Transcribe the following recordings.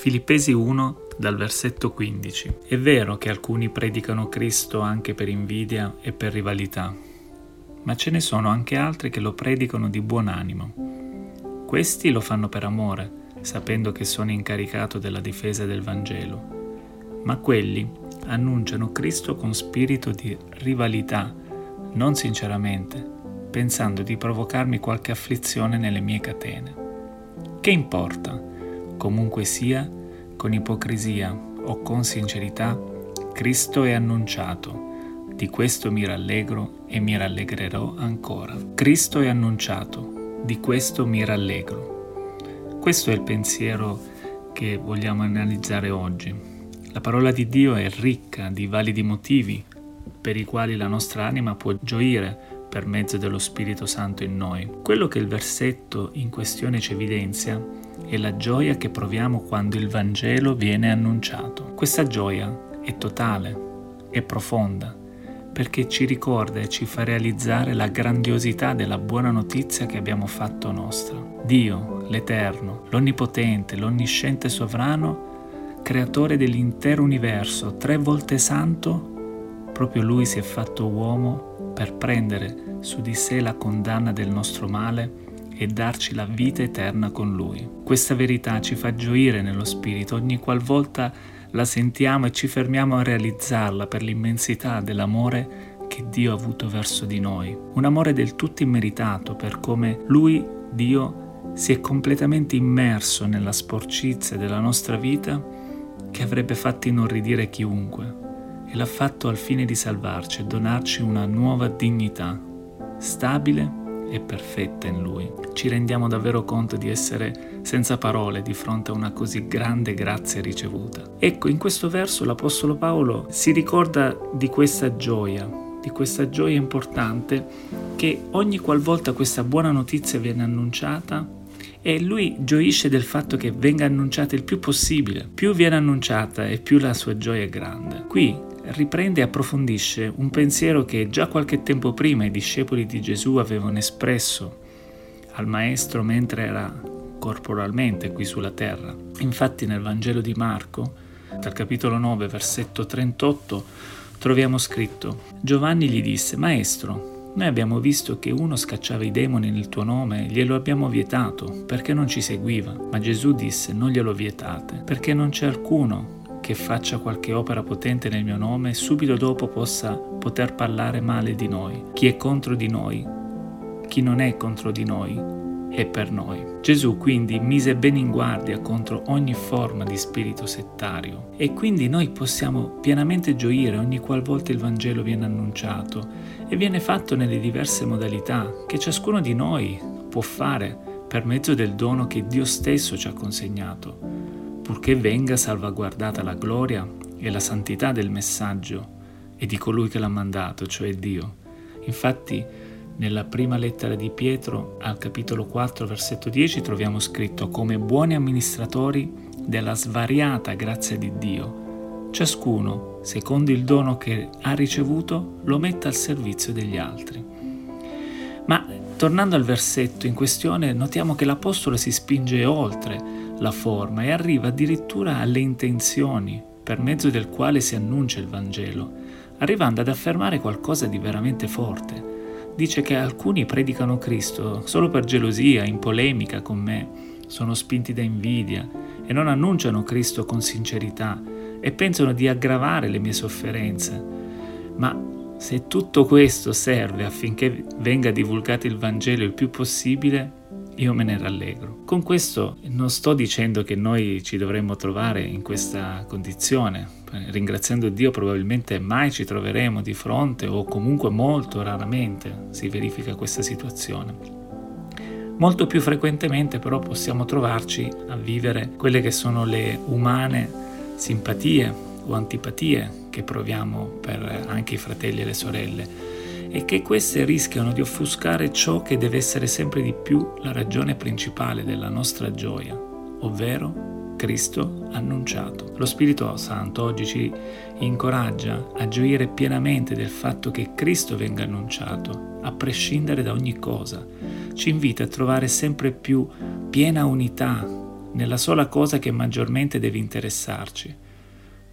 Filippesi 1 dal versetto 15. È vero che alcuni predicano Cristo anche per invidia e per rivalità, ma ce ne sono anche altri che lo predicano di buon animo. Questi lo fanno per amore, sapendo che sono incaricato della difesa del Vangelo, ma quelli annunciano Cristo con spirito di rivalità, non sinceramente, pensando di provocarmi qualche afflizione nelle mie catene. Che importa? Comunque sia, con ipocrisia o con sincerità, Cristo è annunciato. Di questo mi rallegro e mi rallegrerò ancora. Cristo è annunciato, di questo mi rallegro. Questo è il pensiero che vogliamo analizzare oggi. La parola di Dio è ricca di validi motivi per i quali la nostra anima può gioire per mezzo dello Spirito Santo in noi. Quello che il versetto in questione ci evidenzia è la gioia che proviamo quando il Vangelo viene annunciato. Questa gioia è totale, è profonda, perché ci ricorda e ci fa realizzare la grandiosità della buona notizia che abbiamo fatto nostra. Dio, l'Eterno, l'Onnipotente, l'Onnisciente Sovrano, creatore dell'intero universo, tre volte santo, proprio Lui si è fatto uomo per prendere su di sé la condanna del nostro male e darci la vita eterna con Lui. Questa verità ci fa gioire nello Spirito ogni qualvolta la sentiamo e ci fermiamo a realizzarla per l'immensità dell'amore che Dio ha avuto verso di noi. Un amore del tutto immeritato per come Lui, Dio, si è completamente immerso nella sporcizia della nostra vita che avrebbe fatto inorridire chiunque e l'ha fatto al fine di salvarci e donarci una nuova dignità, stabile e perfetta in Lui. Ci rendiamo davvero conto di essere senza parole di fronte a una così grande grazia ricevuta. Ecco, in questo verso l'Apostolo Paolo si ricorda di questa gioia, di questa gioia importante che ogni qualvolta questa buona notizia viene annunciata, e lui gioisce del fatto che venga annunciata il più possibile. Più viene annunciata e più la sua gioia è grande. Qui riprende e approfondisce un pensiero che già qualche tempo prima i discepoli di Gesù avevano espresso al Maestro mentre era corporalmente qui sulla terra. Infatti nel Vangelo di Marco, dal capitolo 9, versetto 38, troviamo scritto, Giovanni gli disse, Maestro, noi abbiamo visto che uno scacciava i demoni nel tuo nome glielo abbiamo vietato, perché non ci seguiva. Ma Gesù disse, non glielo vietate, perché non c'è alcuno che faccia qualche opera potente nel mio nome subito dopo possa poter parlare male di noi. Chi è contro di noi, chi non è contro di noi, è per noi. Gesù quindi mise bene in guardia contro ogni forma di spirito settario e quindi noi possiamo pienamente gioire ogni qualvolta il Vangelo viene annunciato e viene fatto nelle diverse modalità che ciascuno di noi può fare per mezzo del dono che Dio stesso ci ha consegnato purché venga salvaguardata la gloria e la santità del messaggio e di colui che l'ha mandato, cioè Dio. Infatti, nella prima lettera di Pietro, al capitolo 4, versetto 10, troviamo scritto come buoni amministratori della svariata grazia di Dio. Ciascuno, secondo il dono che ha ricevuto, lo metta al servizio degli altri. Ma tornando al versetto in questione, notiamo che l'Apostolo si spinge oltre la forma e arriva addirittura alle intenzioni per mezzo del quale si annuncia il Vangelo, arrivando ad affermare qualcosa di veramente forte. Dice che alcuni predicano Cristo solo per gelosia, in polemica con me, sono spinti da invidia e non annunciano Cristo con sincerità e pensano di aggravare le mie sofferenze. Ma se tutto questo serve affinché venga divulgato il Vangelo il più possibile, io me ne rallegro. Con questo non sto dicendo che noi ci dovremmo trovare in questa condizione. Ringraziando Dio probabilmente mai ci troveremo di fronte o comunque molto raramente si verifica questa situazione. Molto più frequentemente però possiamo trovarci a vivere quelle che sono le umane simpatie o antipatie che proviamo per anche i fratelli e le sorelle e che queste rischiano di offuscare ciò che deve essere sempre di più la ragione principale della nostra gioia, ovvero Cristo annunciato. Lo Spirito Santo oggi ci incoraggia a gioire pienamente del fatto che Cristo venga annunciato, a prescindere da ogni cosa. Ci invita a trovare sempre più piena unità nella sola cosa che maggiormente deve interessarci.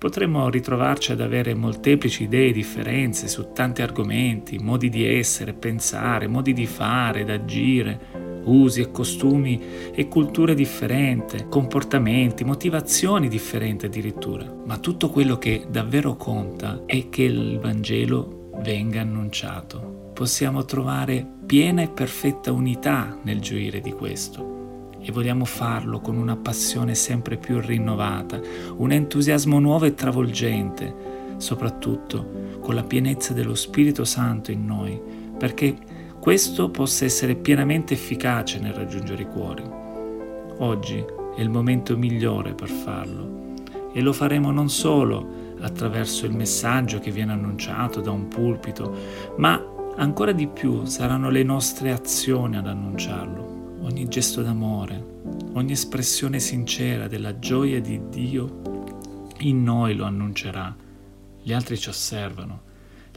Potremmo ritrovarci ad avere molteplici idee e differenze su tanti argomenti, modi di essere, pensare, modi di fare, d'agire, usi e costumi e culture differenti, comportamenti, motivazioni differenti addirittura. Ma tutto quello che davvero conta è che il Vangelo venga annunciato. Possiamo trovare piena e perfetta unità nel gioire di questo e vogliamo farlo con una passione sempre più rinnovata, un entusiasmo nuovo e travolgente, soprattutto con la pienezza dello Spirito Santo in noi, perché questo possa essere pienamente efficace nel raggiungere i cuori. Oggi è il momento migliore per farlo e lo faremo non solo attraverso il messaggio che viene annunciato da un pulpito, ma ancora di più saranno le nostre azioni ad annunciarlo, ogni gesto d'amore, ogni espressione sincera della gioia di Dio in noi lo annuncerà, gli altri ci osservano.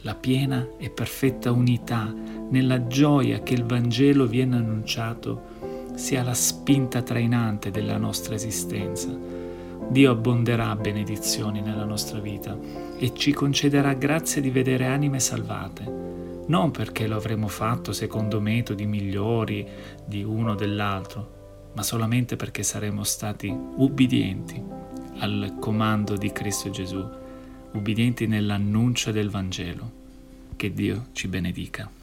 La piena e perfetta unità nella gioia che il Vangelo viene annunciato sia la spinta trainante della nostra esistenza. Dio abbonderà benedizioni nella nostra vita e ci concederà grazia di vedere anime salvate, non perché lo avremo fatto secondo metodi migliori di uno o dell'altro, ma solamente perché saremo stati ubbidienti al comando di Cristo Gesù ubbidienti nell'annuncio del Vangelo. Che Dio ci benedica.